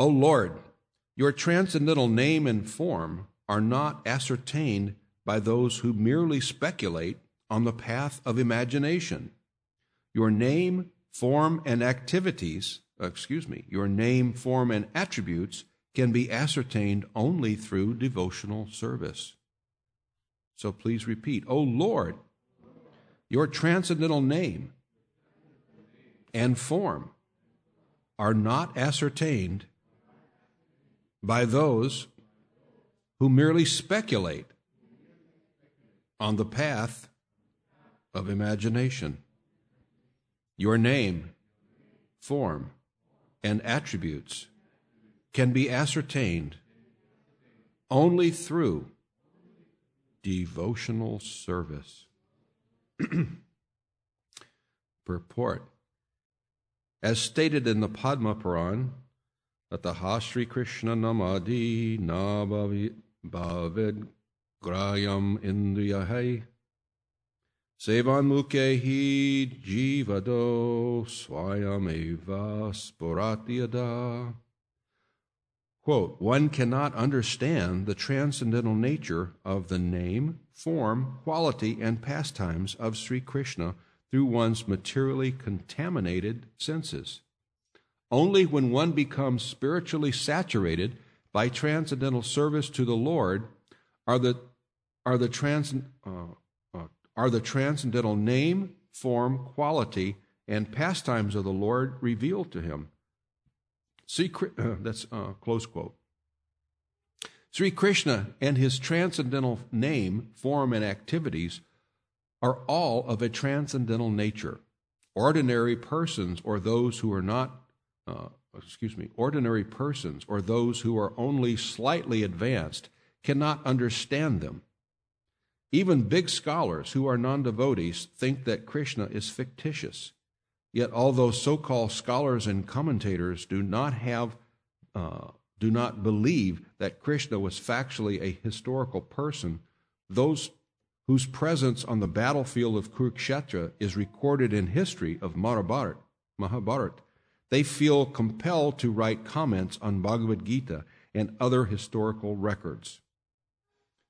O Lord, your transcendental name and form are not ascertained by those who merely speculate on the path of imagination. Your name, form, and activities, uh, excuse me, your name, form, and attributes can be ascertained only through devotional service. So please repeat, O Lord, your transcendental name and form are not ascertained by those who merely speculate on the path of imagination. Your name, form, and attributes can be ascertained only through devotional service. Purport As stated in the Padma Puran, Ataha Sri Krishna Namadi Nabhavid Grayam Indriyahai Sevan Mukehi Jivado Swayameva Sporatiyada. Quote, one cannot understand the transcendental nature of the name, form, quality, and pastimes of Sri Krishna through one's materially contaminated senses. Only when one becomes spiritually saturated by transcendental service to the Lord are the, are the, trans, uh, uh, are the transcendental name, form, quality, and pastimes of the Lord revealed to him. See, uh, that's uh, close quote. Sri Krishna and his transcendental name, form, and activities are all of a transcendental nature. Ordinary persons or those who are not excuse me, ordinary persons or those who are only slightly advanced cannot understand them. Even big scholars who are non devotees think that Krishna is fictitious. Yet, although so called scholars and commentators do not have, uh, do not believe that Krishna was factually a historical person, those whose presence on the battlefield of Kurukshetra is recorded in history of Mahabharat, Mahabharat they feel compelled to write comments on Bhagavad Gita and other historical records.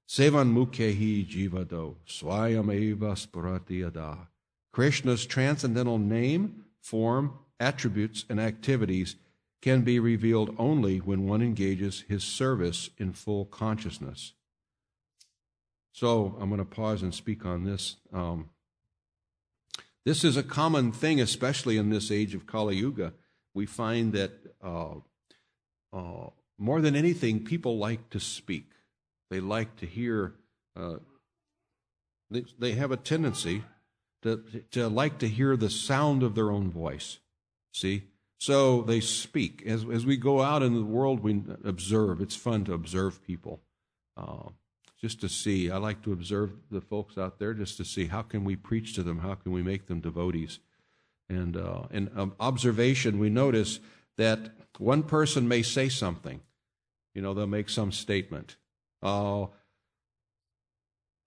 Sevan mukhehi jivado Swayam swayameva sparatiyada. Krishna's transcendental name, form, attributes, and activities can be revealed only when one engages his service in full consciousness. So I'm going to pause and speak on this. Um, this is a common thing, especially in this age of Kali Yuga we find that uh, uh, more than anything, people like to speak. They like to hear. Uh, they, they have a tendency to, to like to hear the sound of their own voice. See? So they speak. As, as we go out in the world, we observe. It's fun to observe people. Uh, just to see. I like to observe the folks out there just to see how can we preach to them? How can we make them devotees? And uh, in um, observation, we notice that one person may say something. You know, they'll make some statement. Uh,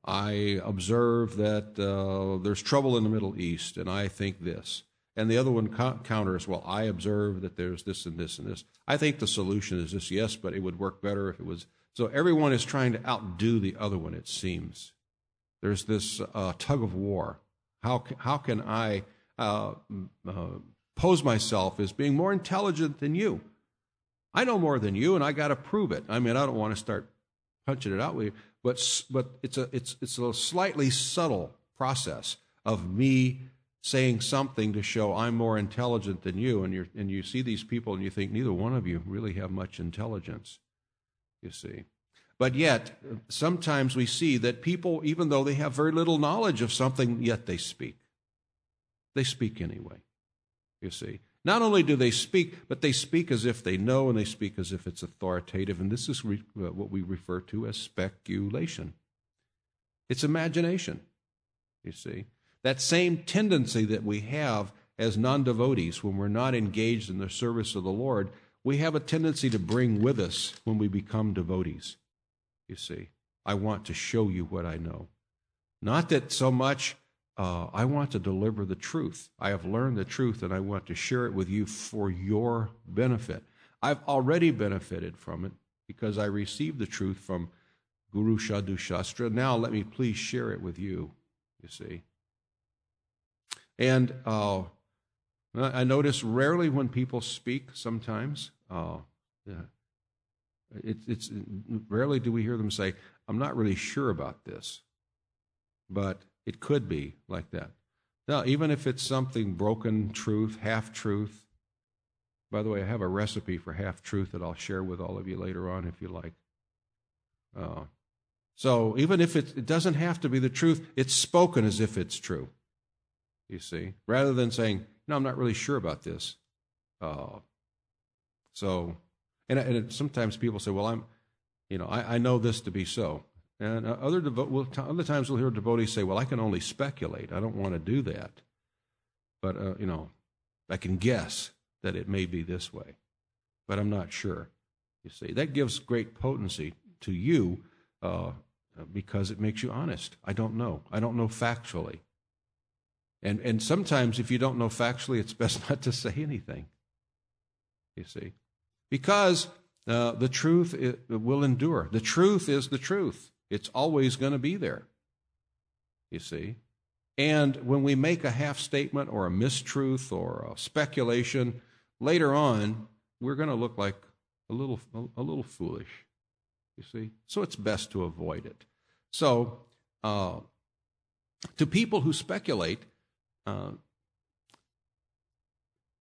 I observe that uh, there's trouble in the Middle East, and I think this. And the other one co- counters, well, I observe that there's this and this and this. I think the solution is this, yes, but it would work better if it was. So everyone is trying to outdo the other one, it seems. There's this uh, tug of war. How, how can I uh, uh, pose myself as being more intelligent than you. I know more than you, and I got to prove it. I mean, I don't want to start punching it out with you, but but it's a it's it's a slightly subtle process of me saying something to show I'm more intelligent than you, and you and you see these people and you think neither one of you really have much intelligence. You see. But yet, sometimes we see that people, even though they have very little knowledge of something, yet they speak. They speak anyway, you see. Not only do they speak, but they speak as if they know and they speak as if it's authoritative. And this is re- uh, what we refer to as speculation. It's imagination, you see. That same tendency that we have as non devotees when we're not engaged in the service of the Lord, we have a tendency to bring with us when we become devotees. You see, I want to show you what I know. Not that so much uh, I want to deliver the truth. I have learned the truth and I want to share it with you for your benefit. I've already benefited from it because I received the truth from Guru Sadhu Shastra. Now let me please share it with you, you see. And uh, I notice rarely when people speak sometimes, uh, it, it's rarely do we hear them say, I'm not really sure about this, but it could be like that. Now, even if it's something broken truth, half truth, by the way, I have a recipe for half truth that I'll share with all of you later on if you like. Uh, so even if it, it doesn't have to be the truth, it's spoken as if it's true. You see, rather than saying, "No, I'm not really sure about this." Uh, so, and, and sometimes people say, "Well, I'm, you know, I, I know this to be so," and uh, other devo- t- other times we'll hear devotees say, "Well, I can only speculate. I don't want to do that, but uh, you know, I can guess that it may be this way, but I'm not sure." You see, that gives great potency to you uh, because it makes you honest. I don't know. I don't know factually. And, and sometimes, if you don't know factually, it's best not to say anything. You see? Because uh, the truth will endure. The truth is the truth, it's always going to be there. You see? And when we make a half statement or a mistruth or a speculation, later on, we're going to look like a little, a little foolish. You see? So it's best to avoid it. So, uh, to people who speculate, uh,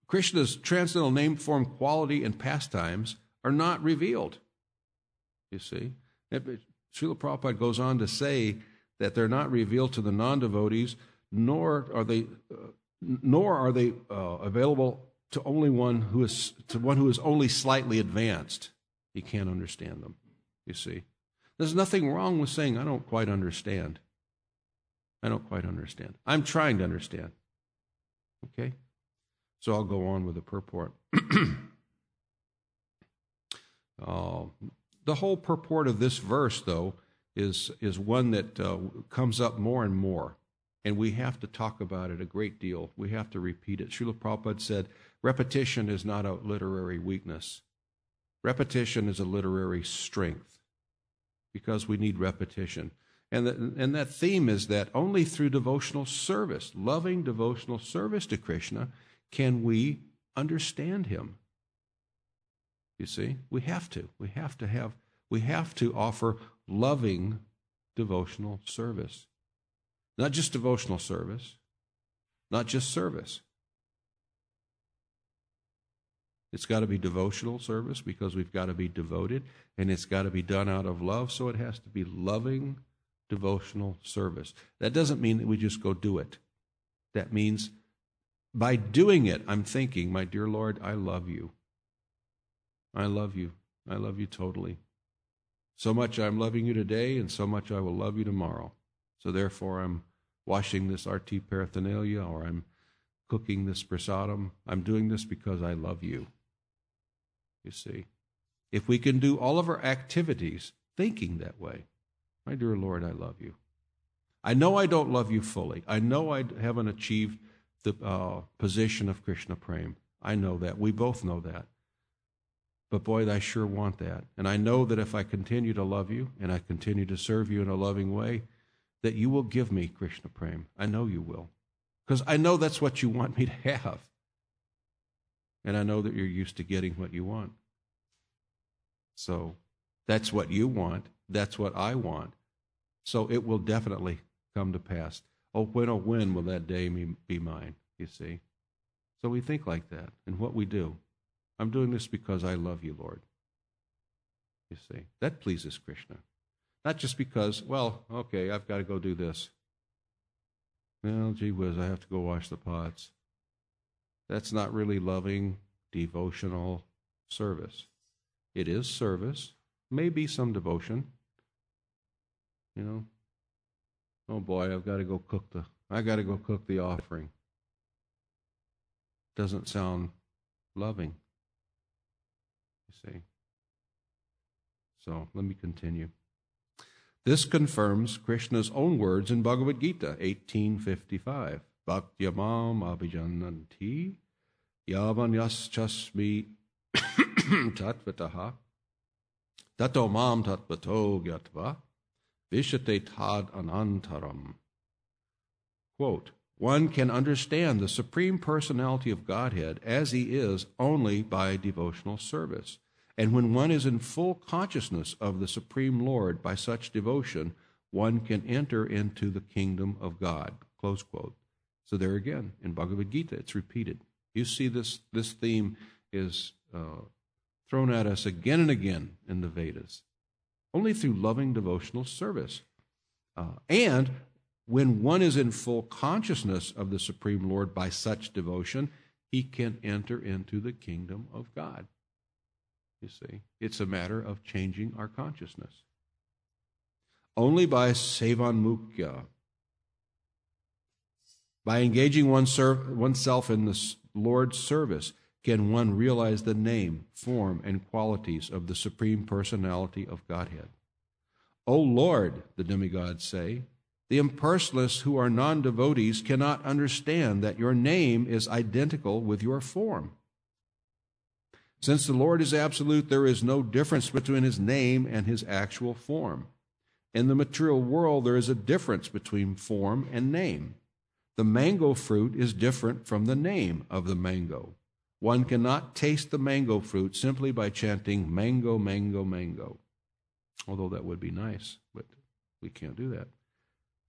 Krishna's transcendental name, form, quality, and pastimes are not revealed. You see? Srila Prabhupada goes on to say that they're not revealed to the non devotees, nor are they, uh, nor are they uh, available to only one who is to one who is only slightly advanced. He can't understand them. You see, there's nothing wrong with saying I don't quite understand. I don't quite understand. I'm trying to understand. Okay? So I'll go on with the purport. uh, the whole purport of this verse, though, is, is one that uh, comes up more and more. And we have to talk about it a great deal. We have to repeat it. Srila Prabhupada said, repetition is not a literary weakness. Repetition is a literary strength because we need repetition. And, the, and that theme is that only through devotional service, loving devotional service to Krishna, can we understand him. You see, we have to. We have to have, we have to offer loving devotional service. Not just devotional service, not just service. It's got to be devotional service because we've got to be devoted, and it's got to be done out of love, so it has to be loving devotional service. That doesn't mean that we just go do it. That means by doing it, I'm thinking, my dear Lord, I love you. I love you. I love you totally. So much I'm loving you today, and so much I will love you tomorrow. So therefore, I'm washing this arati paraphernalia, or I'm cooking this prasadam. I'm doing this because I love you. You see, if we can do all of our activities thinking that way, my dear Lord, I love you. I know I don't love you fully. I know I haven't achieved the uh, position of Krishna Prem. I know that. We both know that. But boy, I sure want that. And I know that if I continue to love you and I continue to serve you in a loving way, that you will give me Krishna Prem. I know you will. Because I know that's what you want me to have. And I know that you're used to getting what you want. So that's what you want. That's what I want. So it will definitely come to pass. Oh, when, oh, when will that day be mine? You see? So we think like that and what we do. I'm doing this because I love you, Lord. You see? That pleases Krishna. Not just because, well, okay, I've got to go do this. Well, gee whiz, I have to go wash the pots. That's not really loving, devotional service. It is service, maybe some devotion. You know, oh boy, I've got to go cook the I got to go cook the offering. Doesn't sound loving. You see. So let me continue. This confirms Krishna's own words in Bhagavad Gita 1855. Bhakti Bhaktyamam abhijananti yavan yaschasmi tatvataha, tato mam tatvato gyatva, vishate tad anantaram. Quote, one can understand the supreme personality of Godhead as he is only by devotional service. And when one is in full consciousness of the Supreme Lord by such devotion, one can enter into the kingdom of God. Close quote. So there again, in Bhagavad Gita, it's repeated. You see this, this theme is uh, thrown at us again and again in the Vedas. Only through loving devotional service. Uh, and when one is in full consciousness of the Supreme Lord by such devotion, he can enter into the kingdom of God. You see, it's a matter of changing our consciousness. Only by Sevan Mukya, by engaging oneself in the Lord's service, can one realize the name, form, and qualities of the Supreme Personality of Godhead. O Lord, the demigods say, the impersonalists who are non devotees cannot understand that your name is identical with your form. Since the Lord is absolute, there is no difference between his name and his actual form. In the material world, there is a difference between form and name. The mango fruit is different from the name of the mango. One cannot taste the mango fruit simply by chanting mango, mango, mango. Although that would be nice, but we can't do that.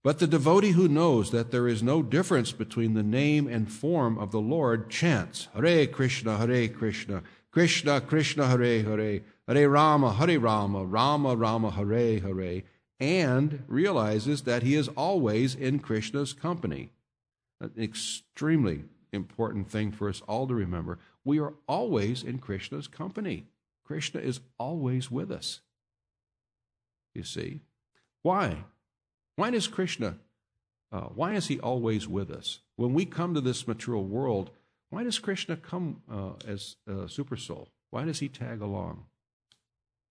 But the devotee who knows that there is no difference between the name and form of the Lord chants Hare Krishna, Hare Krishna, Krishna, Krishna, Hare Hare, Hare Rama, Hare Rama, Rama, Rama, Hare Hare, and realizes that he is always in Krishna's company. An extremely important thing for us all to remember. We are always in Krishna's company. Krishna is always with us. You see? Why? Why does Krishna, uh, why is he always with us? When we come to this material world, why does Krishna come uh, as a super soul? Why does he tag along?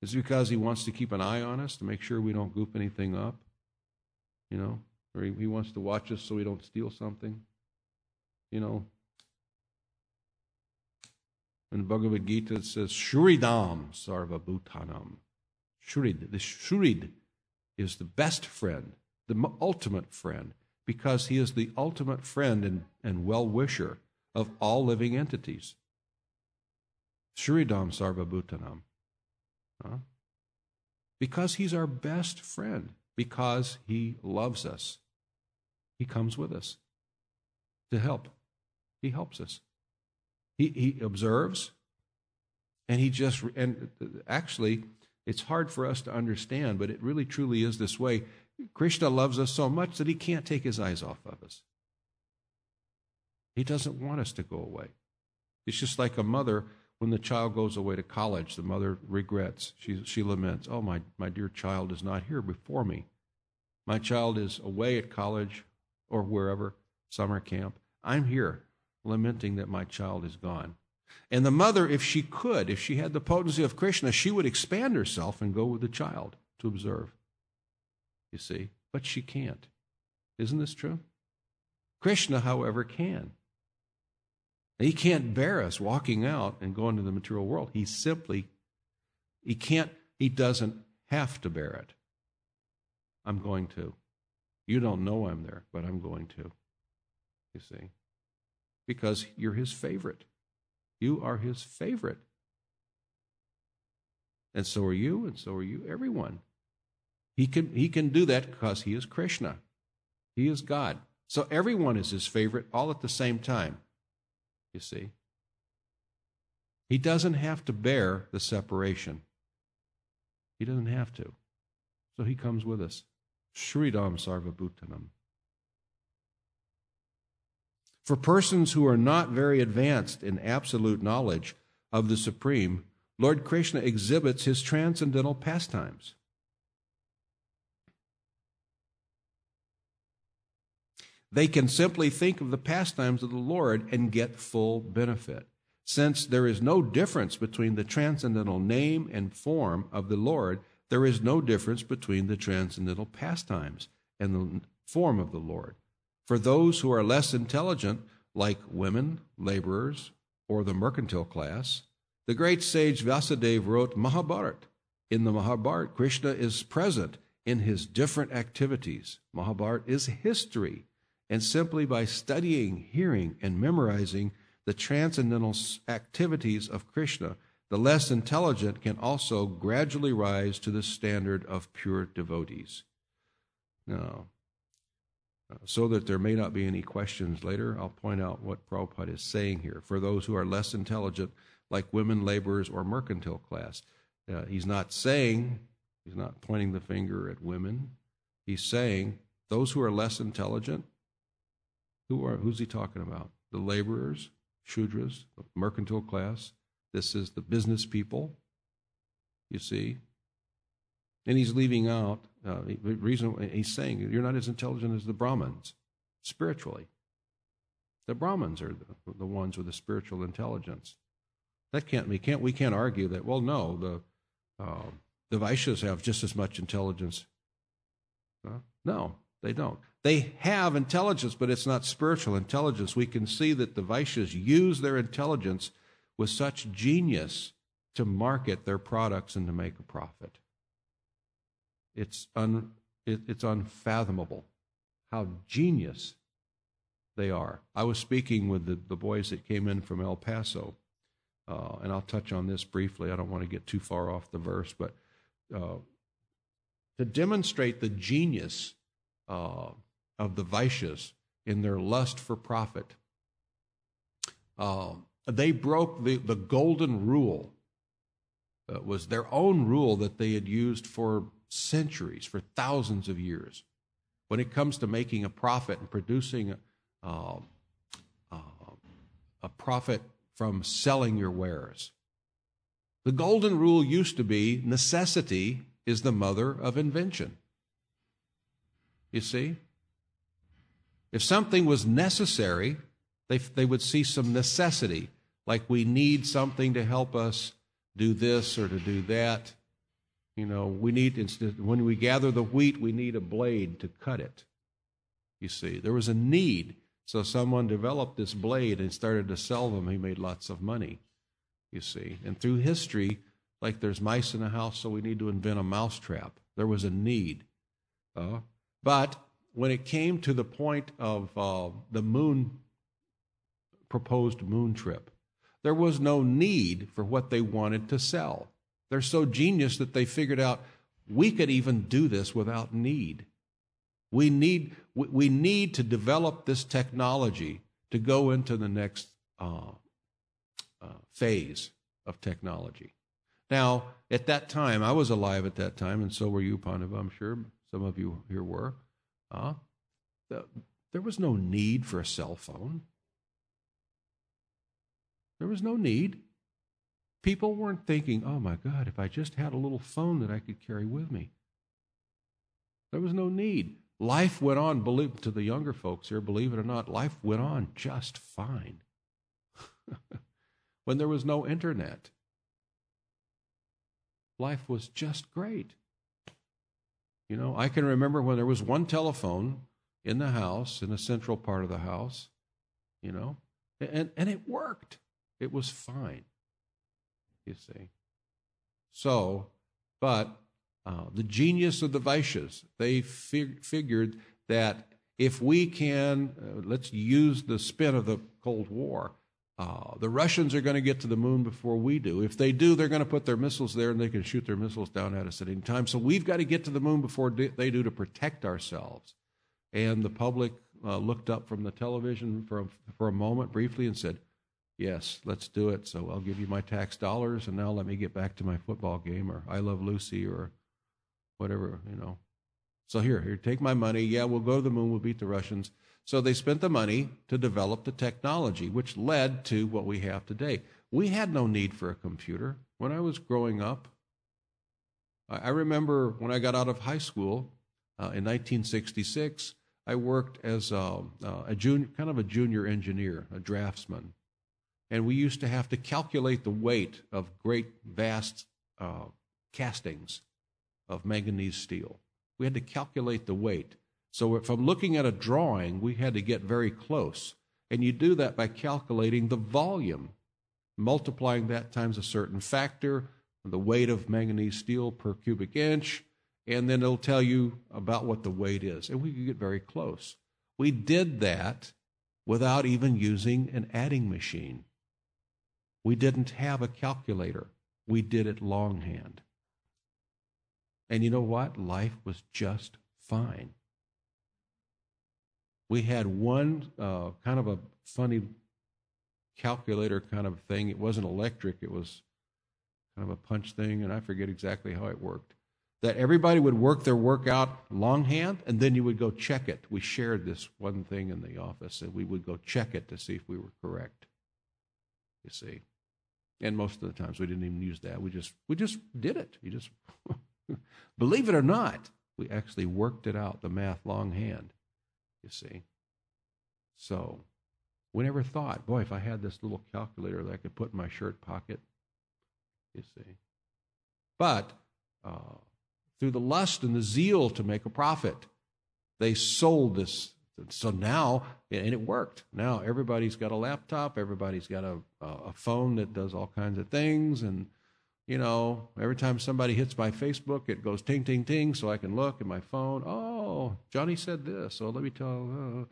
Is it because he wants to keep an eye on us to make sure we don't goop anything up? You know, or he, he wants to watch us so we don't steal something? You know, in Bhagavad Gita it says, Shuridam Sarva Bhutanam. Shurid. The Shurid is the best friend the ultimate friend, because he is the ultimate friend and, and well wisher of all living entities. Shuridam Sarvabhutanam. Huh? Because he's our best friend, because he loves us. He comes with us to help. He helps us. He, he observes, and he just, and uh, actually, it's hard for us to understand, but it really truly is this way. Krishna loves us so much that he can't take his eyes off of us. He doesn't want us to go away. It's just like a mother when the child goes away to college, the mother regrets. She, she laments, Oh, my, my dear child is not here before me. My child is away at college or wherever, summer camp. I'm here lamenting that my child is gone. And the mother, if she could, if she had the potency of Krishna, she would expand herself and go with the child to observe you see, but she can't. Isn't this true? Krishna, however, can. He can't bear us walking out and going to the material world. He simply, he can't, he doesn't have to bear it. I'm going to. You don't know I'm there, but I'm going to. You see? Because you're his favorite. You are his favorite. And so are you, and so are you, everyone. He can, he can do that because he is Krishna. He is God. So everyone is his favorite all at the same time. You see? He doesn't have to bear the separation. He doesn't have to. So he comes with us. Sridam Sarvabhutanam. For persons who are not very advanced in absolute knowledge of the Supreme, Lord Krishna exhibits his transcendental pastimes. They can simply think of the pastimes of the Lord and get full benefit. Since there is no difference between the transcendental name and form of the Lord, there is no difference between the transcendental pastimes and the form of the Lord. For those who are less intelligent, like women, laborers, or the mercantile class, The great sage Vyasadeva wrote Mahabharata. In the Mahabharata, Krishna is present in his different activities. Mahabharata is history. And simply by studying, hearing, and memorizing the transcendental activities of Krishna, the less intelligent can also gradually rise to the standard of pure devotees. Now, uh, so that there may not be any questions later, I'll point out what Prabhupada is saying here. For those who are less intelligent, like women laborers or mercantile class, uh, he's not saying, he's not pointing the finger at women. He's saying those who are less intelligent, who are who's he talking about? The laborers, Shudras, the mercantile class. This is the business people, you see. And he's leaving out uh, the reason he's saying you're not as intelligent as the Brahmins spiritually. The Brahmins are the, the ones with the spiritual intelligence. That can't we can't we can't argue that. Well, no, the uh, the Vaishyas have just as much intelligence. Uh, no, they don't. They have intelligence, but it's not spiritual intelligence. We can see that the Vaishyas use their intelligence with such genius to market their products and to make a profit. It's, un, it, it's unfathomable how genius they are. I was speaking with the, the boys that came in from El Paso, uh, and I'll touch on this briefly. I don't want to get too far off the verse, but uh, to demonstrate the genius uh, of the Vaishyas in their lust for profit, uh, they broke the, the golden rule. It was their own rule that they had used for centuries, for thousands of years. When it comes to making a profit and producing uh, uh, a profit from selling your wares, the golden rule used to be necessity is the mother of invention. You see? If something was necessary, they, they would see some necessity, like we need something to help us do this or to do that. You know, we need, when we gather the wheat, we need a blade to cut it. You see, there was a need. So someone developed this blade and started to sell them. He made lots of money, you see. And through history, like there's mice in a house, so we need to invent a mousetrap. There was a need. Uh, but when it came to the point of uh, the moon, proposed moon trip, there was no need for what they wanted to sell. They're so genius that they figured out we could even do this without need. We need, we need to develop this technology to go into the next uh, uh, phase of technology. Now, at that time, I was alive at that time, and so were you, Pandava, I'm sure. Some of you here were. Uh, the, there was no need for a cell phone. There was no need. People weren't thinking, oh my God, if I just had a little phone that I could carry with me. There was no need. Life went on, believe, to the younger folks here, believe it or not, life went on just fine. when there was no internet, life was just great. You know, I can remember when there was one telephone in the house, in the central part of the house, you know, and, and it worked. It was fine you see. So, but uh, the genius of the Vaishyas, they fig- figured that if we can, uh, let's use the spin of the Cold War. Uh, the Russians are going to get to the moon before we do. If they do, they're going to put their missiles there and they can shoot their missiles down at us at any time. So we've got to get to the moon before they do to protect ourselves. And the public uh, looked up from the television for a, for a moment briefly and said, Yes, let's do it. So I'll give you my tax dollars, and now let me get back to my football game or I Love Lucy or whatever, you know. So here, here, take my money. Yeah, we'll go to the moon. We'll beat the Russians. So they spent the money to develop the technology, which led to what we have today. We had no need for a computer. When I was growing up, I remember when I got out of high school uh, in 1966, I worked as a, uh, a junior, kind of a junior engineer, a draftsman and we used to have to calculate the weight of great, vast uh, castings of manganese steel. We had to calculate the weight. So, from looking at a drawing, we had to get very close. And you do that by calculating the volume. multiplying that times a certain factor, the weight of manganese steel per cubic inch, and then it'll tell you about what the weight is. And we could get very close. We did that without even using an adding machine. We didn't have a calculator. We did it longhand. And you know what? Life was just fine. We had one uh, kind of a funny calculator kind of thing. It wasn't electric, it was kind of a punch thing, and I forget exactly how it worked. That everybody would work their work out longhand, and then you would go check it. We shared this one thing in the office, and we would go check it to see if we were correct. You see, and most of the times we didn't even use that. We just we just did it. You just believe it or not, we actually worked it out, the math longhand. You see, so we never thought, boy, if I had this little calculator that I could put in my shirt pocket, you see. But uh, through the lust and the zeal to make a profit, they sold this. So now, and it worked. Now everybody's got a laptop, everybody's got a, a phone that does all kinds of things. And, you know, every time somebody hits my Facebook, it goes ting, ting, ting, so I can look at my phone. Oh, Johnny said this, so let me tell,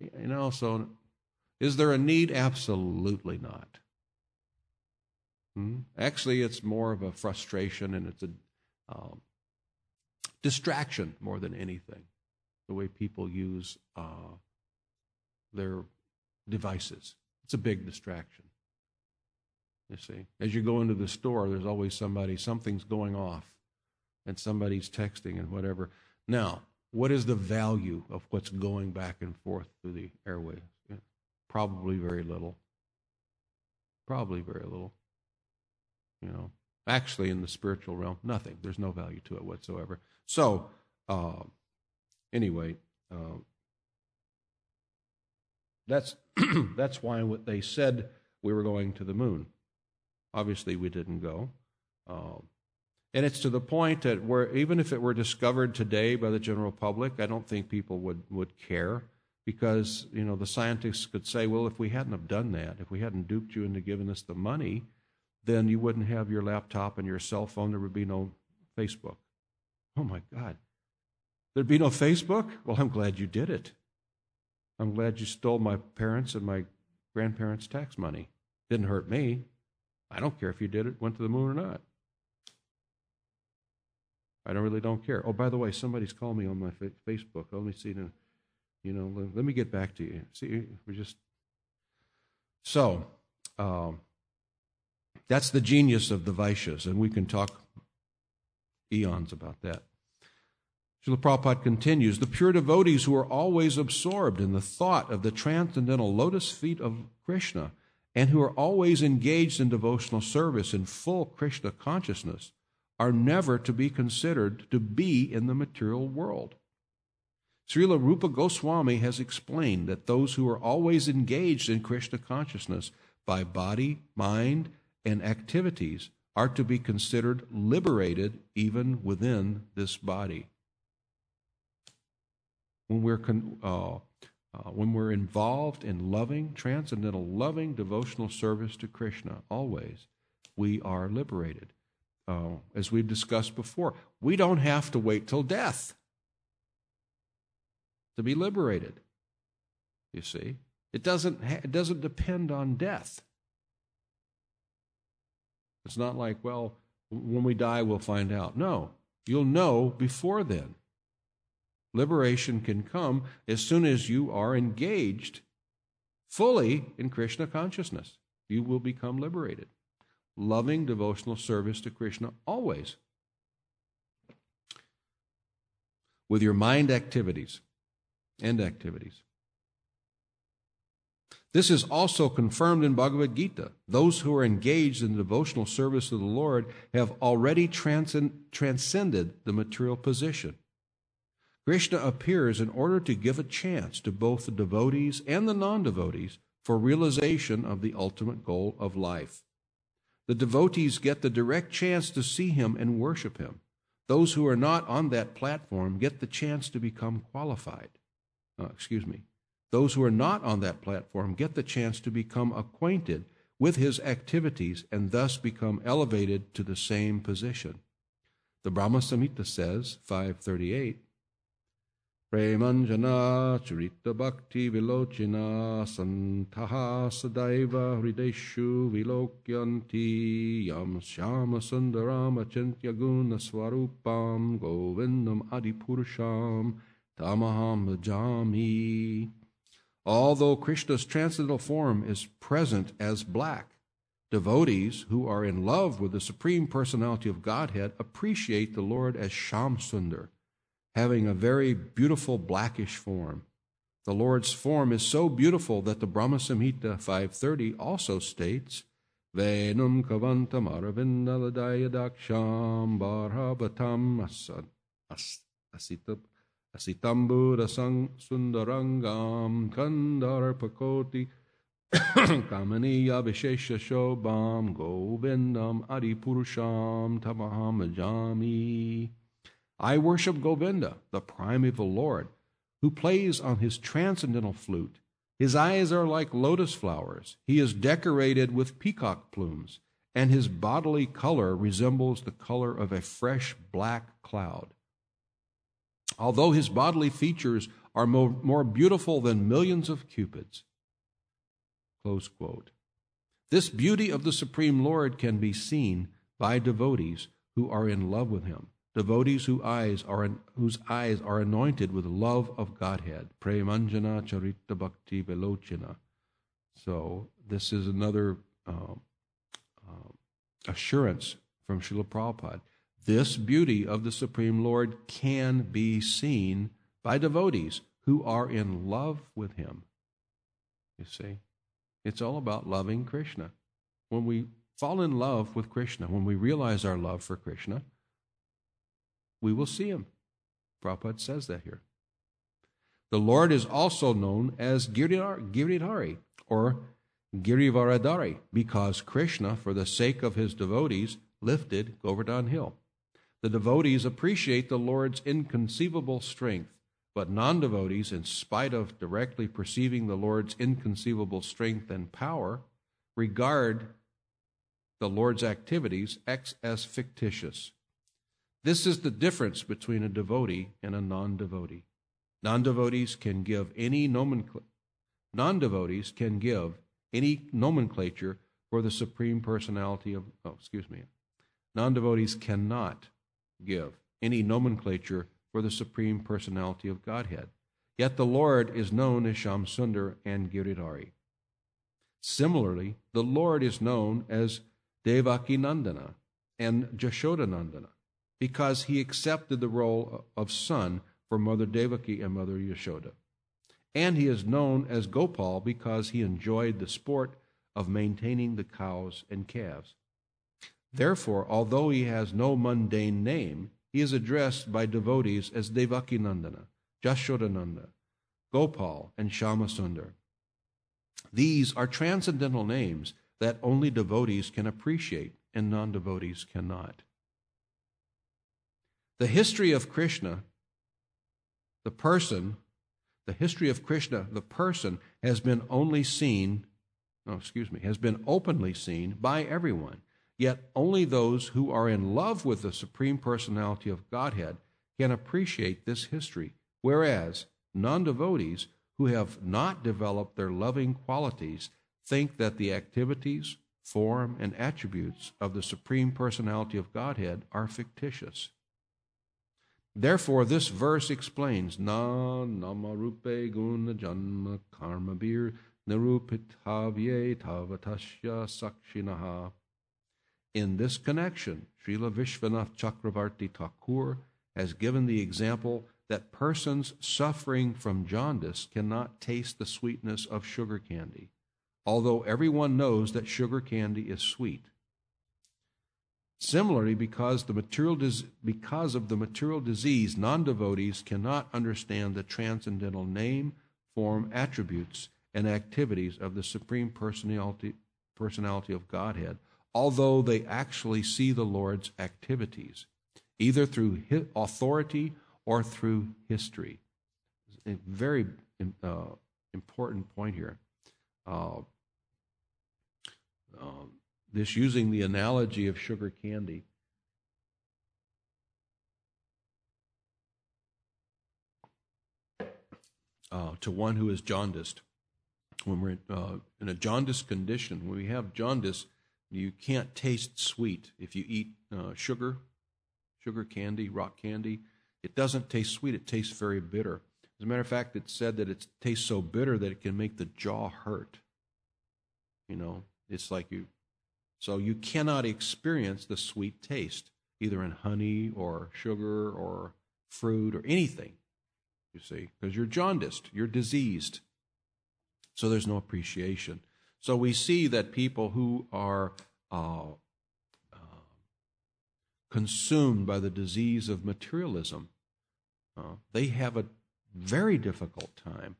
uh, you know, so is there a need? Absolutely not. Hmm? Actually, it's more of a frustration and it's a um, distraction more than anything. The way people use uh, their devices. It's a big distraction. You see, as you go into the store, there's always somebody, something's going off, and somebody's texting and whatever. Now, what is the value of what's going back and forth through the airways? Probably very little. Probably very little. You know, actually, in the spiritual realm, nothing. There's no value to it whatsoever. So, uh, anyway, uh, that's that's why what they said we were going to the moon. Obviously, we didn't go. Uh, and it's to the point that where even if it were discovered today by the general public, I don't think people would, would care because you know the scientists could say, well, if we hadn't have done that, if we hadn't duped you into giving us the money, then you wouldn't have your laptop and your cell phone. There would be no Facebook. Oh my God, there'd be no Facebook. Well, I'm glad you did it. I'm glad you stole my parents and my grandparents' tax money. Didn't hurt me. I don't care if you did it, went to the moon or not. I don't really don't care. Oh, by the way, somebody's calling me on my Facebook. Let me see. You know, let, let me get back to you. See, we're just so. Um, that's the genius of the Vaishyas, and we can talk eons about that. Srila Prabhupada continues The pure devotees who are always absorbed in the thought of the transcendental lotus feet of Krishna and who are always engaged in devotional service in full Krishna consciousness are never to be considered to be in the material world. Srila Rupa Goswami has explained that those who are always engaged in Krishna consciousness by body, mind, and activities are to be considered liberated even within this body. When we're, uh, uh, when we're involved in loving, transcendental, loving devotional service to Krishna, always, we are liberated uh, as we've discussed before, we don't have to wait till death to be liberated. You see, it doesn't ha- it doesn't depend on death. It's not like, well, when we die, we'll find out. No, you'll know before then. Liberation can come as soon as you are engaged fully in Krishna consciousness. You will become liberated loving devotional service to Krishna always. With your mind activities and activities. This is also confirmed in Bhagavad Gita. Those who are engaged in the devotional service to the Lord have already transcend, transcended the material position. Krishna appears in order to give a chance to both the devotees and the non devotees for realization of the ultimate goal of life. The devotees get the direct chance to see him and worship him. Those who are not on that platform get the chance to become qualified. Uh, excuse me. Those who are not on that platform get the chance to become acquainted with his activities and thus become elevated to the same position. The Brahma Samhita says, 538, Premanjana Charita Bhakti Vilochina Santaha Sadaiva Hrideshu Vilokyanti Yam Shama Sundaram Achintya Guna Swarupam Govindam Adipurusham Tamaham Bhajami. Although Krishna's transcendental form is present as black, devotees who are in love with the Supreme Personality of Godhead appreciate the Lord as Shamsundar having a very beautiful blackish form. The Lord's form is so beautiful that the Brahma Samhita 530 also states, Venum kavantam aravindaladaya daksham barhavatam asitambudasang sundarangam kandarpakoti kamaniya vishesha shobam govindam adipurusham tamaham I worship Govinda, the primeval Lord, who plays on his transcendental flute. His eyes are like lotus flowers. He is decorated with peacock plumes, and his bodily color resembles the color of a fresh black cloud. Although his bodily features are more, more beautiful than millions of cupids. This beauty of the Supreme Lord can be seen by devotees who are in love with him devotees whose eyes are whose eyes are anointed with love of Godhead. Premanjana charita bhakti velochina. So this is another uh, assurance from Srila Prabhupada. This beauty of the Supreme Lord can be seen by devotees who are in love with Him. You see, it's all about loving Krishna. When we fall in love with Krishna, when we realize our love for Krishna, we will see him. Prabhupada says that here. The Lord is also known as Giridhari or Girivaradhari because Krishna, for the sake of his devotees, lifted Govardhan Hill. The devotees appreciate the Lord's inconceivable strength, but non devotees, in spite of directly perceiving the Lord's inconceivable strength and power, regard the Lord's activities as fictitious. This is the difference between a devotee and a non devotee. Non devotees can give any nomenclature. Non devotees can give any nomenclature for the supreme personality of. Oh, excuse me. Non devotees cannot give any nomenclature for the supreme personality of Godhead. Yet the Lord is known as Shamsundar and Giridhari. Similarly, the Lord is known as Devaki Nandana and Jashodanandana because he accepted the role of son for Mother Devaki and Mother Yashoda. And he is known as Gopal because he enjoyed the sport of maintaining the cows and calves. Therefore, although he has no mundane name, he is addressed by devotees as Devaki Nandana, Jashodananda, Gopal, and Shamasundar. These are transcendental names that only devotees can appreciate and non devotees cannot. The history of Krishna, the person, the history of Krishna, the person, has been only seen, no, excuse me, has been openly seen by everyone. Yet only those who are in love with the Supreme Personality of Godhead can appreciate this history, whereas non devotees who have not developed their loving qualities think that the activities, form, and attributes of the Supreme Personality of Godhead are fictitious. Therefore, this verse explains Na namarupe guna janma karma bir nirupitavye tavatasya sakshinaha. In this connection, Srila Vishwanath Chakravarti Thakur has given the example that persons suffering from jaundice cannot taste the sweetness of sugar candy, although everyone knows that sugar candy is sweet. Similarly, because, the material because of the material disease, non devotees cannot understand the transcendental name, form, attributes, and activities of the Supreme Personality, personality of Godhead, although they actually see the Lord's activities, either through authority or through history. A very uh, important point here. Uh, um, this using the analogy of sugar candy. Uh, to one who is jaundiced. When we're uh, in a jaundiced condition, when we have jaundice, you can't taste sweet. If you eat uh, sugar, sugar candy, rock candy, it doesn't taste sweet. It tastes very bitter. As a matter of fact, it's said that it tastes so bitter that it can make the jaw hurt. You know, it's like you, so you cannot experience the sweet taste, either in honey or sugar or fruit or anything, you see, because you're jaundiced, you're diseased. So there's no appreciation. So we see that people who are uh, uh, consumed by the disease of materialism, uh, they have a very difficult time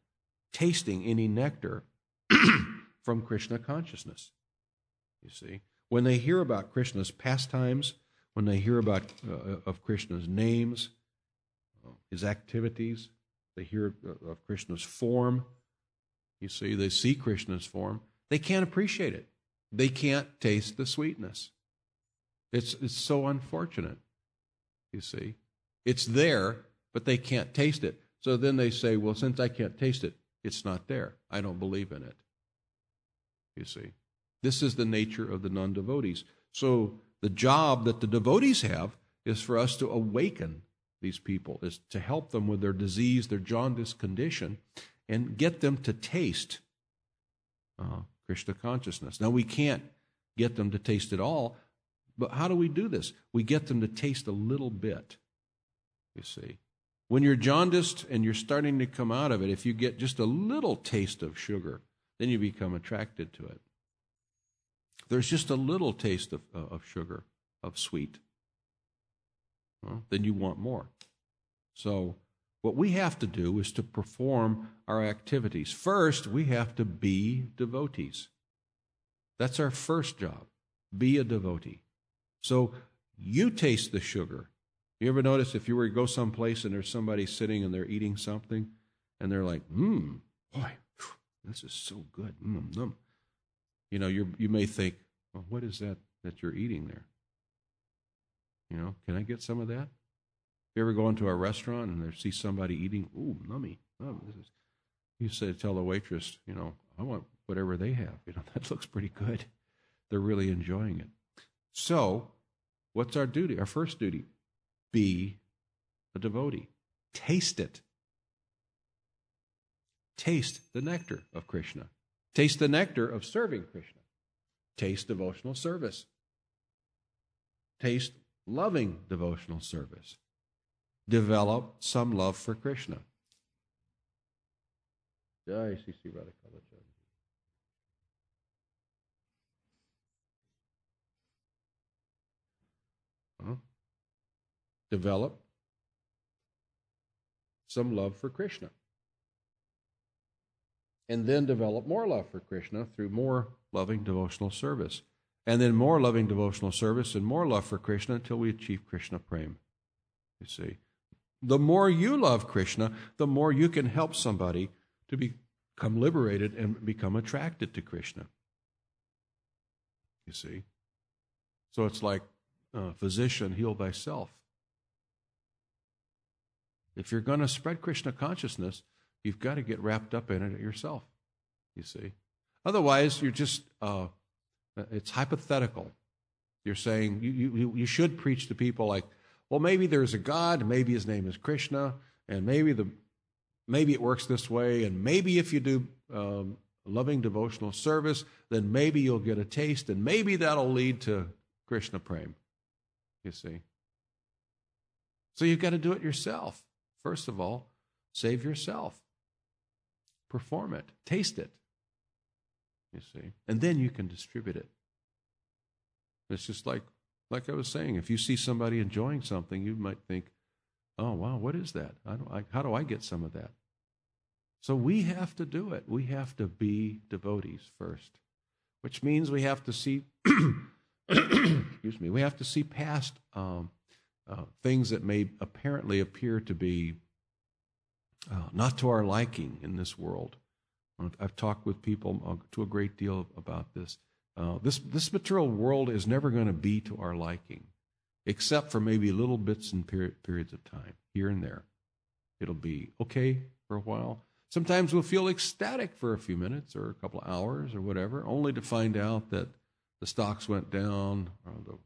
tasting any nectar from Krishna consciousness. You see, when they hear about Krishna's pastimes, when they hear about uh, of Krishna's names, uh, his activities, they hear of Krishna's form. You see, they see Krishna's form. They can't appreciate it. They can't taste the sweetness. It's, it's so unfortunate. You see, it's there, but they can't taste it. So then they say, well, since I can't taste it, it's not there. I don't believe in it. You see, this is the nature of the non devotees. So the job that the devotees have is for us to awaken these people, is to help them with their disease, their jaundice condition, and get them to taste uh, Krishna consciousness. Now, we can't get them to taste it all, but how do we do this? We get them to taste a little bit, you see. When you're jaundiced and you're starting to come out of it, if you get just a little taste of sugar, then you become attracted to it. There's just a little taste of, uh, of sugar, of sweet. Well, then you want more. So, what we have to do is to perform our activities. First, we have to be devotees. That's our first job. Be a devotee. So, you taste the sugar you ever notice if you were to go someplace and there's somebody sitting and they're eating something and they're like, mmm, boy, this is so good. Mm, mm. You know, you you may think, well, what is that that you're eating there? You know, can I get some of that? You ever go into a restaurant and see somebody eating, ooh, nummy. Oh, this you say, tell the waitress, you know, I want whatever they have. You know, that looks pretty good. They're really enjoying it. So, what's our duty? Our first duty be a devotee. Taste it. Taste the nectar of Krishna. Taste the nectar of serving Krishna. Taste devotional service. Taste loving devotional service. Develop some love for Krishna. Jai Sri Sri Radhakala develop some love for Krishna. And then develop more love for Krishna through more loving devotional service. And then more loving devotional service and more love for Krishna until we achieve Krishna Prem. You see, the more you love Krishna, the more you can help somebody to become liberated and become attracted to Krishna. You see? So it's like, uh, physician, heal thyself. If you're going to spread Krishna consciousness, you've got to get wrapped up in it yourself, you see. Otherwise, you're just, uh, it's hypothetical. You're saying you, you, you should preach to people like, well, maybe there's a God, maybe his name is Krishna, and maybe the maybe it works this way, and maybe if you do um, loving devotional service, then maybe you'll get a taste, and maybe that'll lead to Krishna Prem. You see. So you've got to do it yourself. First of all, save yourself. Perform it. Taste it. You see? And then you can distribute it. It's just like like I was saying, if you see somebody enjoying something, you might think, "Oh, wow, what is that? I don't, I, how do I get some of that?" So we have to do it. We have to be devotees first, which means we have to see. excuse me. We have to see past um, uh, things that may apparently appear to be uh, not to our liking in this world. I've talked with people uh, to a great deal about this. Uh, this, this material world is never going to be to our liking, except for maybe little bits and period, periods of time, here and there. It'll be okay for a while. Sometimes we'll feel ecstatic for a few minutes or a couple of hours or whatever, only to find out that the stocks went down or the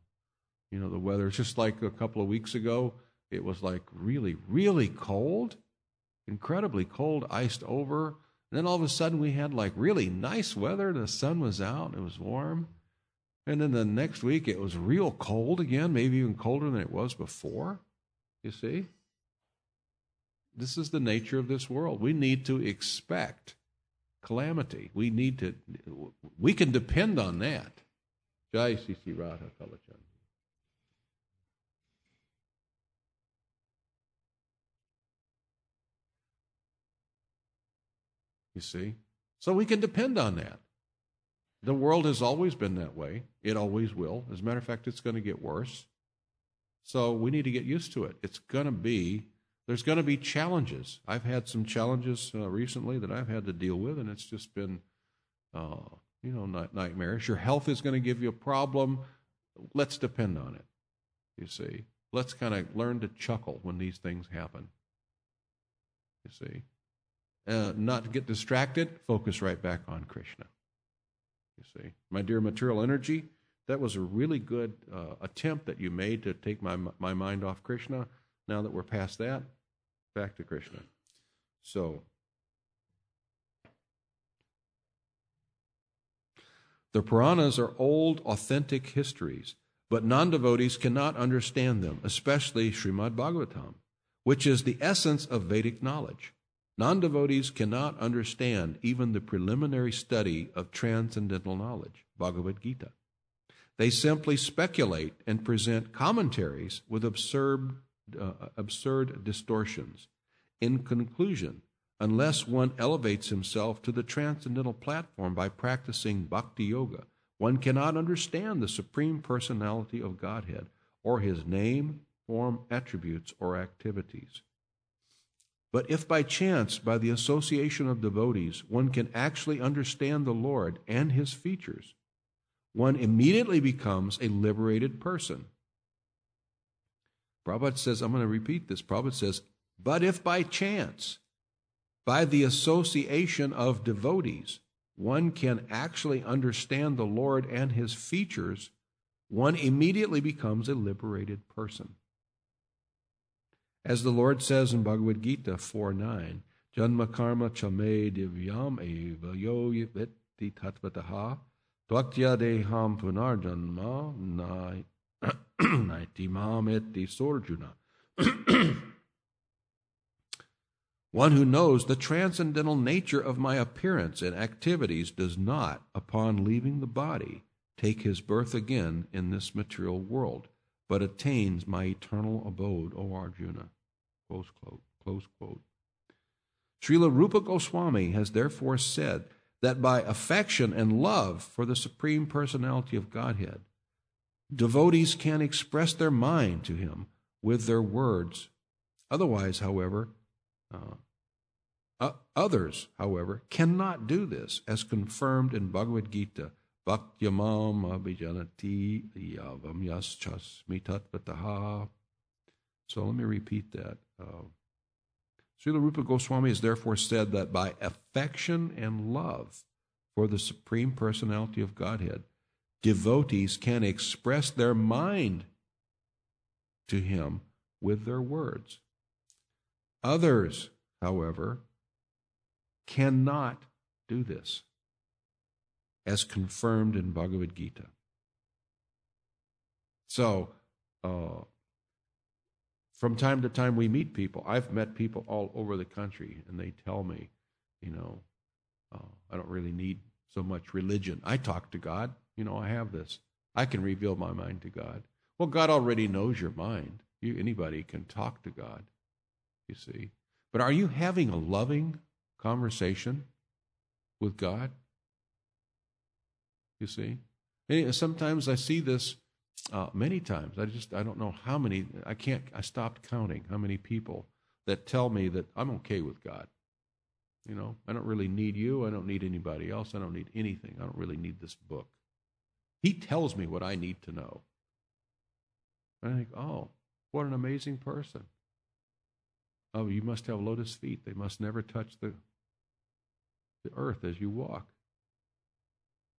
you know the weather. It's just like a couple of weeks ago. It was like really, really cold, incredibly cold, iced over. And then all of a sudden we had like really nice weather. The sun was out, it was warm. And then the next week it was real cold again, maybe even colder than it was before. You see? This is the nature of this world. We need to expect calamity. We need to, we can depend on that. Jai Sri Sri Radha. You see? So we can depend on that. The world has always been that way. It always will. As a matter of fact, it's going to get worse. So we need to get used to it. It's going to be, there's going to be challenges. I've had some challenges uh, recently that I've had to deal with, and it's just been, uh, you know, night- nightmarish. Your health is going to give you a problem. Let's depend on it, you see. Let's kind of learn to chuckle when these things happen, you see. Uh, not to get distracted, focus right back on Krishna. You see, my dear material energy, that was a really good uh, attempt that you made to take my my mind off Krishna. Now that we're past that, back to Krishna. So, the Puranas are old, authentic histories, but non devotees cannot understand them, especially Srimad Bhagavatam, which is the essence of Vedic knowledge. Non devotees cannot understand even the preliminary study of transcendental knowledge, Bhagavad Gita. They simply speculate and present commentaries with absurd, uh, absurd distortions. In conclusion, unless one elevates himself to the transcendental platform by practicing bhakti yoga, one cannot understand the supreme personality of Godhead or his name, form, attributes, or activities. But if by chance, by the association of devotees, one can actually understand the Lord and his features, one immediately becomes a liberated person. Prabhupada says, I'm going to repeat this. Prabhupada says, but if by chance, by the association of devotees, one can actually understand the Lord and his features, one immediately becomes a liberated person. As the Lord says in Bhagavad Gita 4 9, Janma karma chame divyam eva yo vitti tatvataha tvaktya deham punar janma naiti mam eti sorjuna. One who knows the transcendental nature of my appearance and activities does not, upon leaving the body, take his birth again in this material world but attains my eternal abode, O Arjuna. Close quote. Close quote. Srila Rupa Goswami has therefore said that by affection and love for the Supreme Personality of Godhead, devotees can express their mind to Him with their words. Otherwise, however, uh, uh, others, however, cannot do this, as confirmed in Bhagavad Gita Abhijanati yavam tatvataha. So let me repeat that. Uh, Srila Rupa Goswami has therefore said that by affection and love for the Supreme Personality of Godhead, devotees can express their mind to Him with their words. Others, however, cannot do this as confirmed in Bhagavad Gita. So, uh, from time to time, we meet people. I've met people all over the country, and they tell me, you know, uh, I don't really need so much religion. I talk to God. You know, I have this. I can reveal my mind to God. Well, God already knows your mind. You, anybody can talk to God, you see. But are you having a loving conversation with God? You see? And sometimes I see this uh, many times. I just I don't know how many. I can't. I stopped counting how many people that tell me that I'm okay with God. You know, I don't really need you. I don't need anybody else. I don't need anything. I don't really need this book. He tells me what I need to know. And I think, oh, what an amazing person. Oh, you must have lotus feet. They must never touch the, the earth as you walk.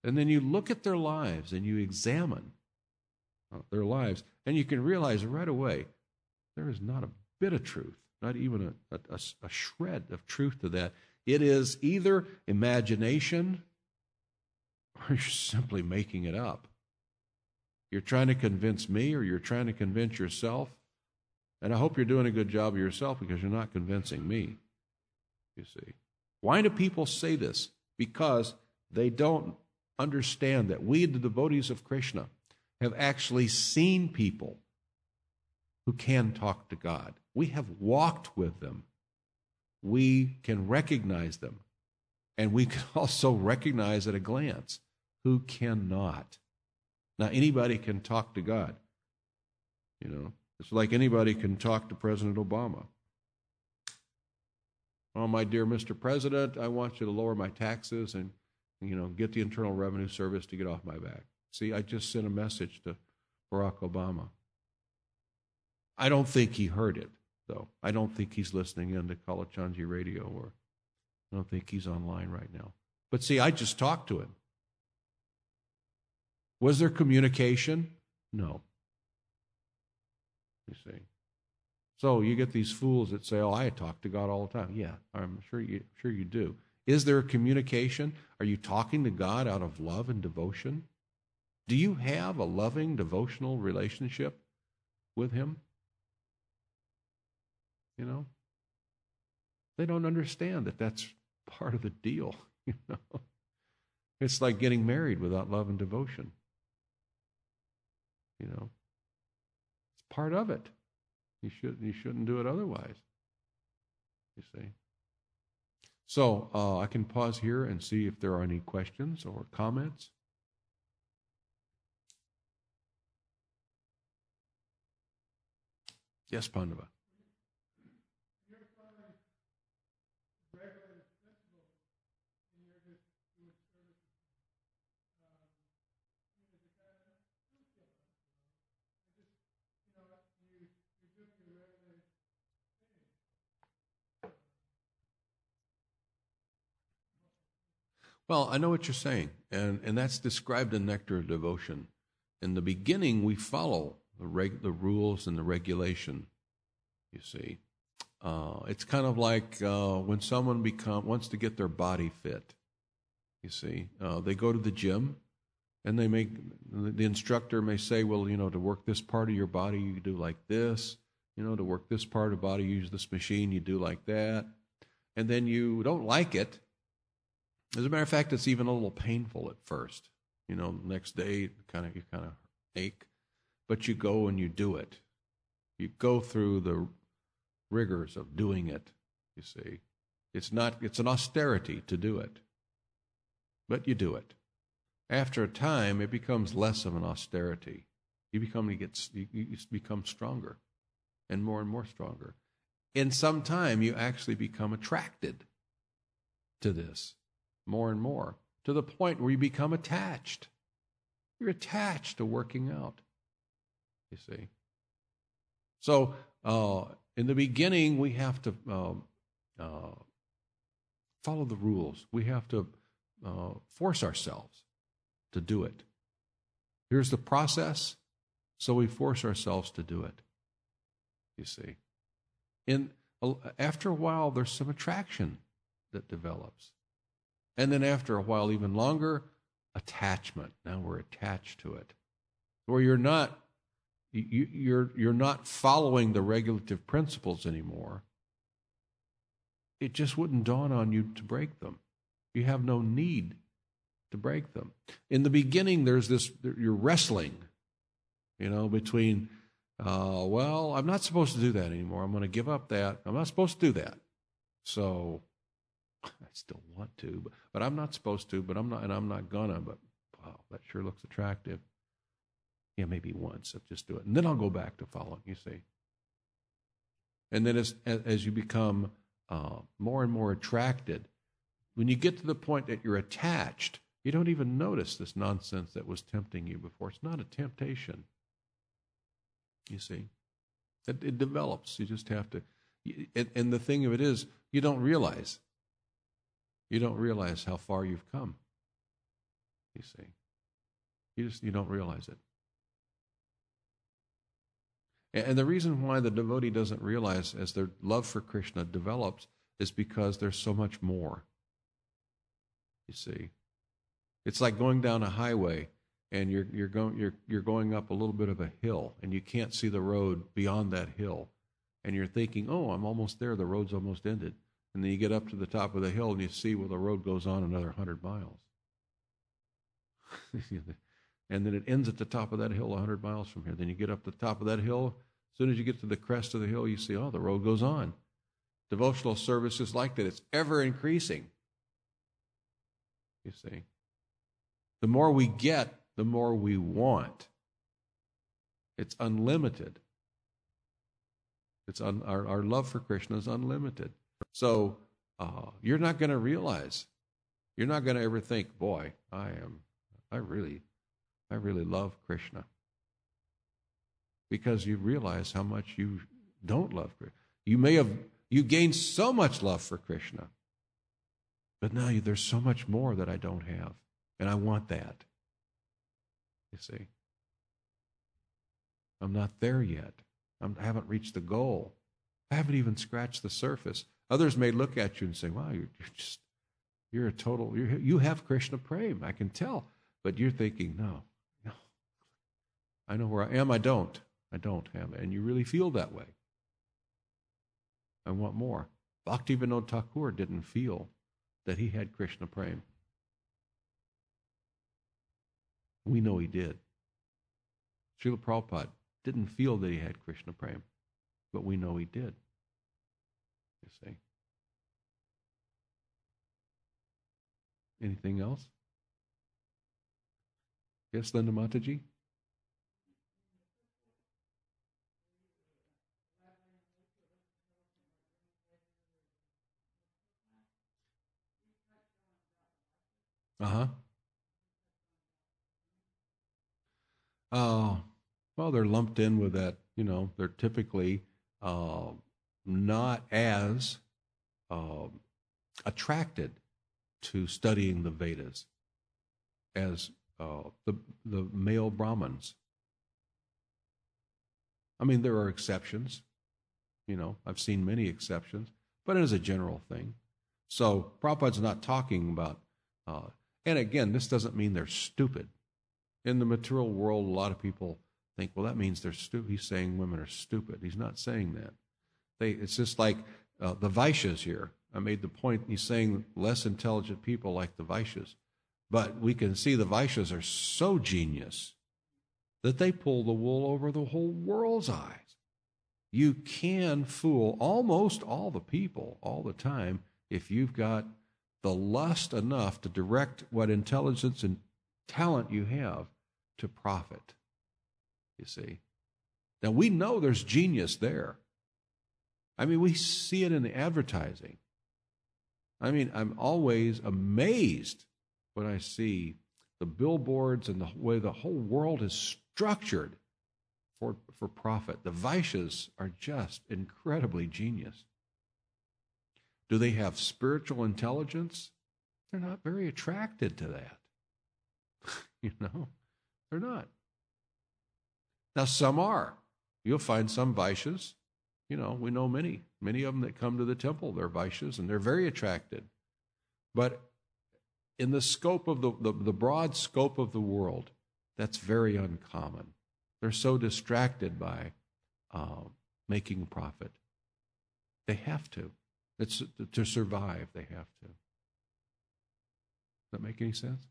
And then you look at their lives and you examine uh, their lives, and you can realize right away there is not a bit of truth, not even a, a, a shred of truth to that. It is either imagination or you're simply making it up. You're trying to convince me or you're trying to convince yourself. And I hope you're doing a good job of yourself because you're not convincing me. You see. Why do people say this? Because they don't understand that we, the devotees of Krishna, have actually seen people who can talk to God. We have walked with them. We can recognize them. And we can also recognize at a glance who cannot. Now, anybody can talk to God. You know, it's like anybody can talk to President Obama. Oh, my dear Mr. President, I want you to lower my taxes and, you know, get the Internal Revenue Service to get off my back. See, I just sent a message to Barack Obama. I don't think he heard it, though. I don't think he's listening in to Kalachandji radio or I don't think he's online right now. But see, I just talked to him. Was there communication? No. You see. So you get these fools that say, "Oh, I talk to God all the time." Yeah, I'm sure you sure you do. Is there a communication? Are you talking to God out of love and devotion? Do you have a loving devotional relationship with him? You know? They don't understand that that's part of the deal, you know. It's like getting married without love and devotion. You know, it's part of it. You should you shouldn't do it otherwise. You see. So uh, I can pause here and see if there are any questions or comments. Yes, Pandava. Well, I know what you're saying, and, and that's described in Nectar of Devotion. In the beginning, we follow the, reg, the rules and the regulation, you see. Uh, it's kind of like uh, when someone become, wants to get their body fit, you see. Uh, they go to the gym, and they make, the instructor may say, well, you know, to work this part of your body, you do like this. You know, to work this part of the body, use this machine, you do like that. And then you don't like it, as a matter of fact, it's even a little painful at first. You know, next day, kind of you kind of ache, but you go and you do it. You go through the rigors of doing it. You see, it's not it's an austerity to do it, but you do it. After a time, it becomes less of an austerity. You become you get you, become stronger, and more and more stronger. In some time, you actually become attracted to this more and more to the point where you become attached. You're attached to working out, you see. So, uh, in the beginning, we have to uh, uh, follow the rules. We have to uh, force ourselves to do it. Here's the process, so we force ourselves to do it. You see. In, after a while, there's some attraction that develops. And then after a while, even longer, attachment. Now we're attached to it. Where you're not you, you're you're not following the regulative principles anymore. It just wouldn't dawn on you to break them. You have no need to break them. In the beginning, there's this you're wrestling, you know, between uh, well, I'm not supposed to do that anymore. I'm going to give up that. I'm not supposed to do that. So I still want to, but, but I'm not supposed to, but I'm not, and I'm not gonna, but wow, that sure looks attractive. Yeah, maybe once, I'll just do it. And then I'll go back to following, you see. And then as, as you become uh, more and more attracted, when you get to the point that you're attached, You don't even notice this nonsense that was tempting you before. It's not a temptation. You see, it, it develops. You just have to. And, and the thing of it is, you don't realize. You don't realize how far you've come. You see, you just you don't realize it. And the reason why the devotee doesn't realize as their love for Krishna develops is because there's so much more. You see, it's like going down a highway and you're, you're, going, you're, you're going up a little bit of a hill and you can't see the road beyond that hill. And you're thinking, oh, I'm almost there. The road's almost ended. And then you get up to the top of the hill and you see, well, the road goes on another 100 miles. and then it ends at the top of that hill 100 miles from here. Then you get up to the top of that hill. As soon as you get to the crest of the hill, you see, oh, the road goes on. Devotional service is like that, it's ever increasing. You see, the more we get, the more we want. It's unlimited. It's un, our, our love for Krishna is unlimited. So uh, you're not going to realize, you're not going to ever think, boy, I am, I really, I really love Krishna. Because you realize how much you don't love Krishna. You may have, you gained so much love for Krishna but now there's so much more that I don't have, and I want that. You see? I'm not there yet. I'm, I haven't reached the goal. I haven't even scratched the surface. Others may look at you and say, wow, you're, you're just, you're a total, you're, you have Krishna Prem, I can tell. But you're thinking, no, no. I know where I am, I don't. I don't have it. And you really feel that way. I want more. Bhakti Bhaktivinoda Thakur didn't feel that he had Krishna Prem? We know he did. Srila Prabhupada didn't feel that he had Krishna Prem, but we know he did. You see. Anything else? Yes, Linda Mataji? Uh huh. Uh, well, they're lumped in with that. You know, they're typically uh, not as uh, attracted to studying the Vedas as uh, the the male Brahmins. I mean, there are exceptions. You know, I've seen many exceptions, but it is a general thing. So Prabhupada's not talking about uh, and again, this doesn't mean they're stupid. In the material world, a lot of people think, well, that means they're stupid. He's saying women are stupid. He's not saying that. They, it's just like uh, the Vaishyas here. I made the point, he's saying less intelligent people like the Vaishyas. But we can see the Vaishyas are so genius that they pull the wool over the whole world's eyes. You can fool almost all the people all the time if you've got the lust enough to direct what intelligence and talent you have to profit. You see? Now we know there's genius there. I mean, we see it in the advertising. I mean, I'm always amazed when I see the billboards and the way the whole world is structured for, for profit. The Vaishyas are just incredibly genius. Do they have spiritual intelligence? They're not very attracted to that. you know, they're not. Now, some are. You'll find some Vaishyas. You know, we know many, many of them that come to the temple, they're Vaishyas and they're very attracted. But in the scope of the, the, the broad scope of the world, that's very uncommon. They're so distracted by uh, making profit. They have to. It's to survive, they have to. Does that make any sense?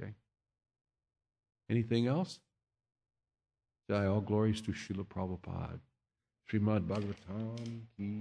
Okay. Anything else? All glories to Srila Prabhupada. Srimad Bhagavatam ki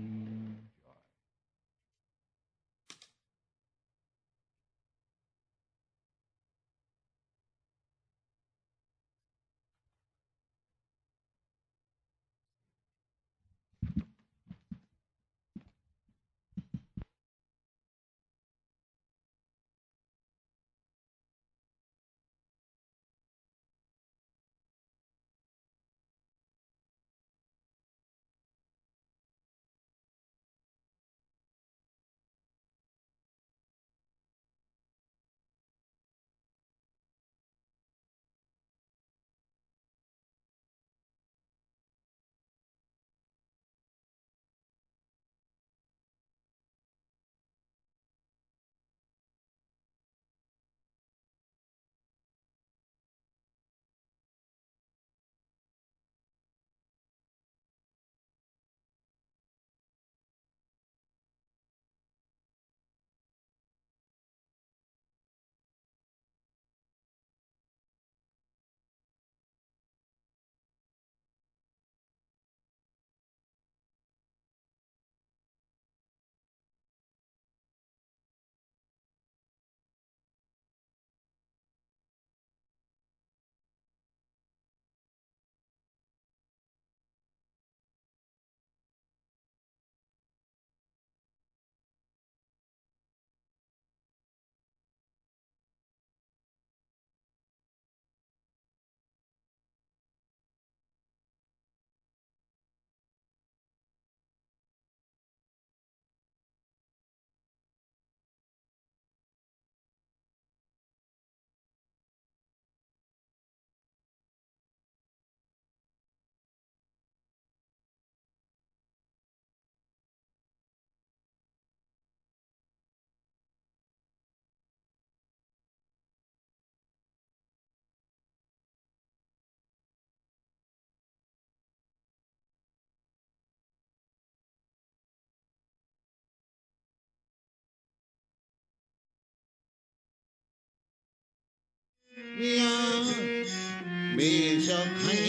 या मे सखा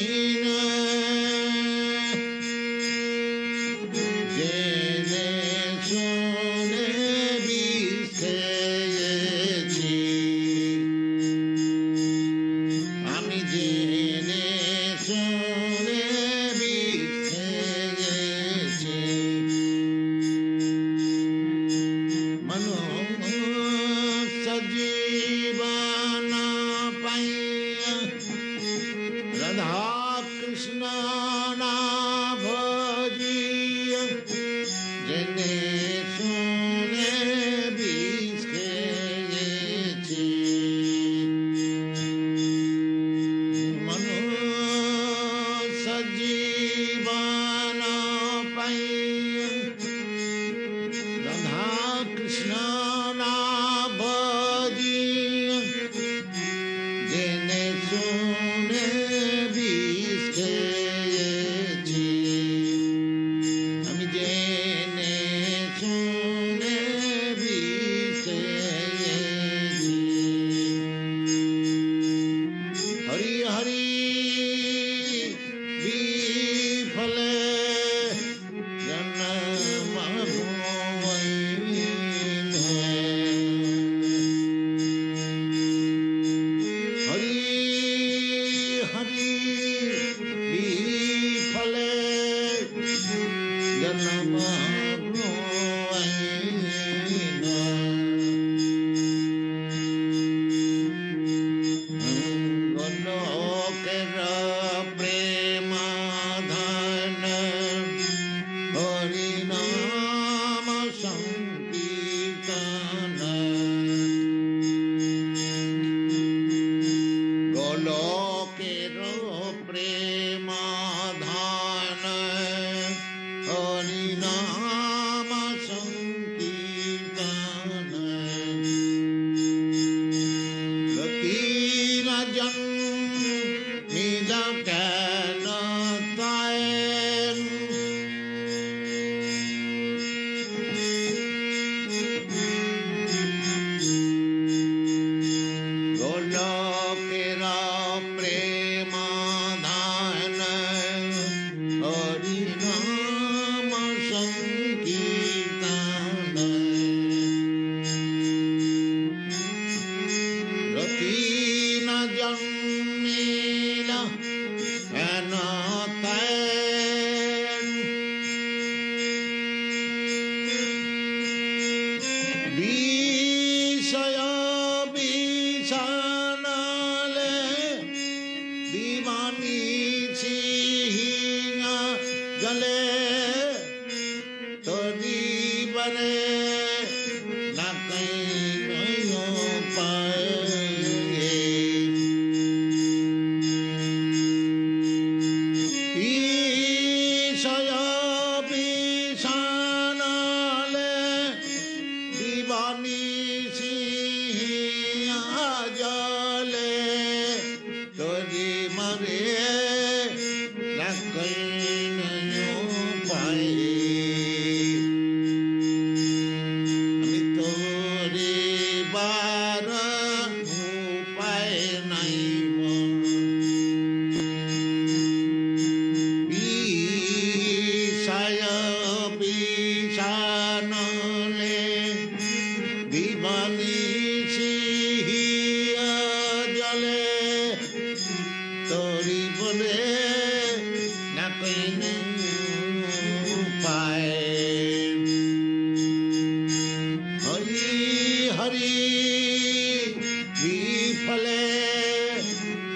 young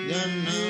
no, no.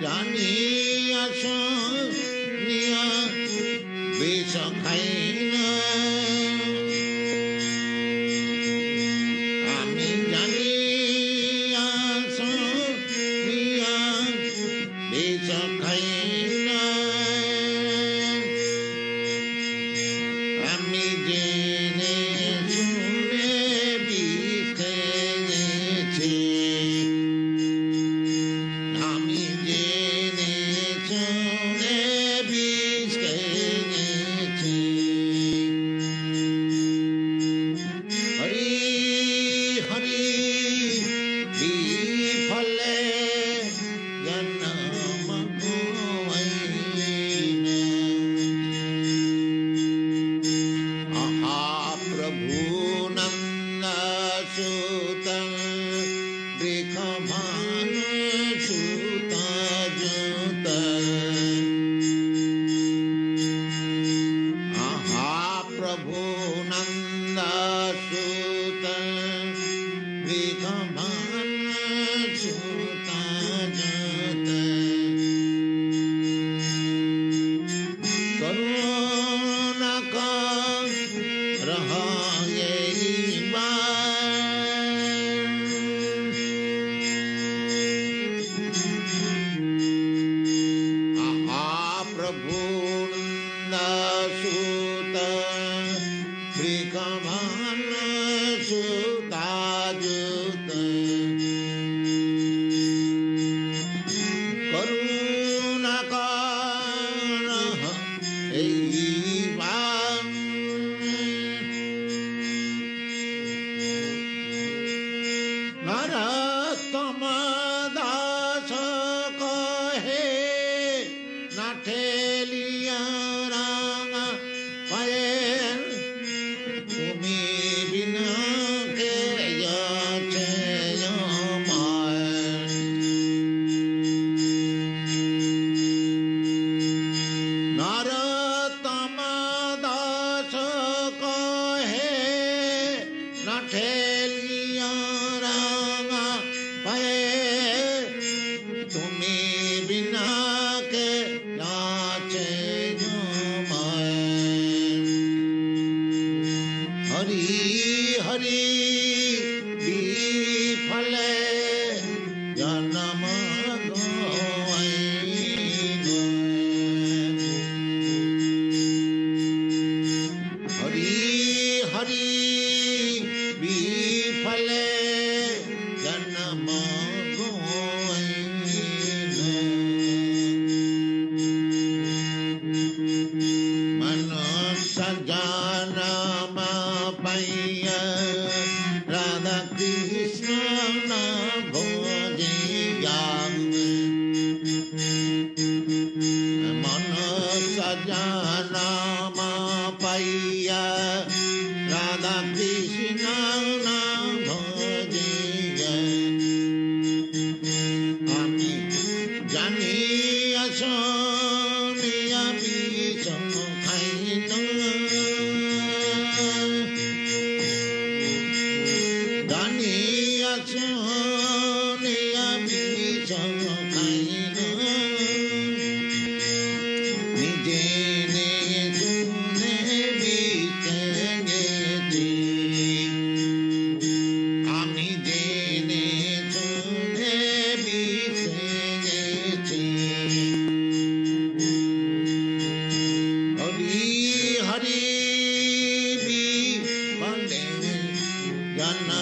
Johnny, I shall near, be.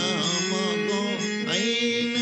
Yanamago Aina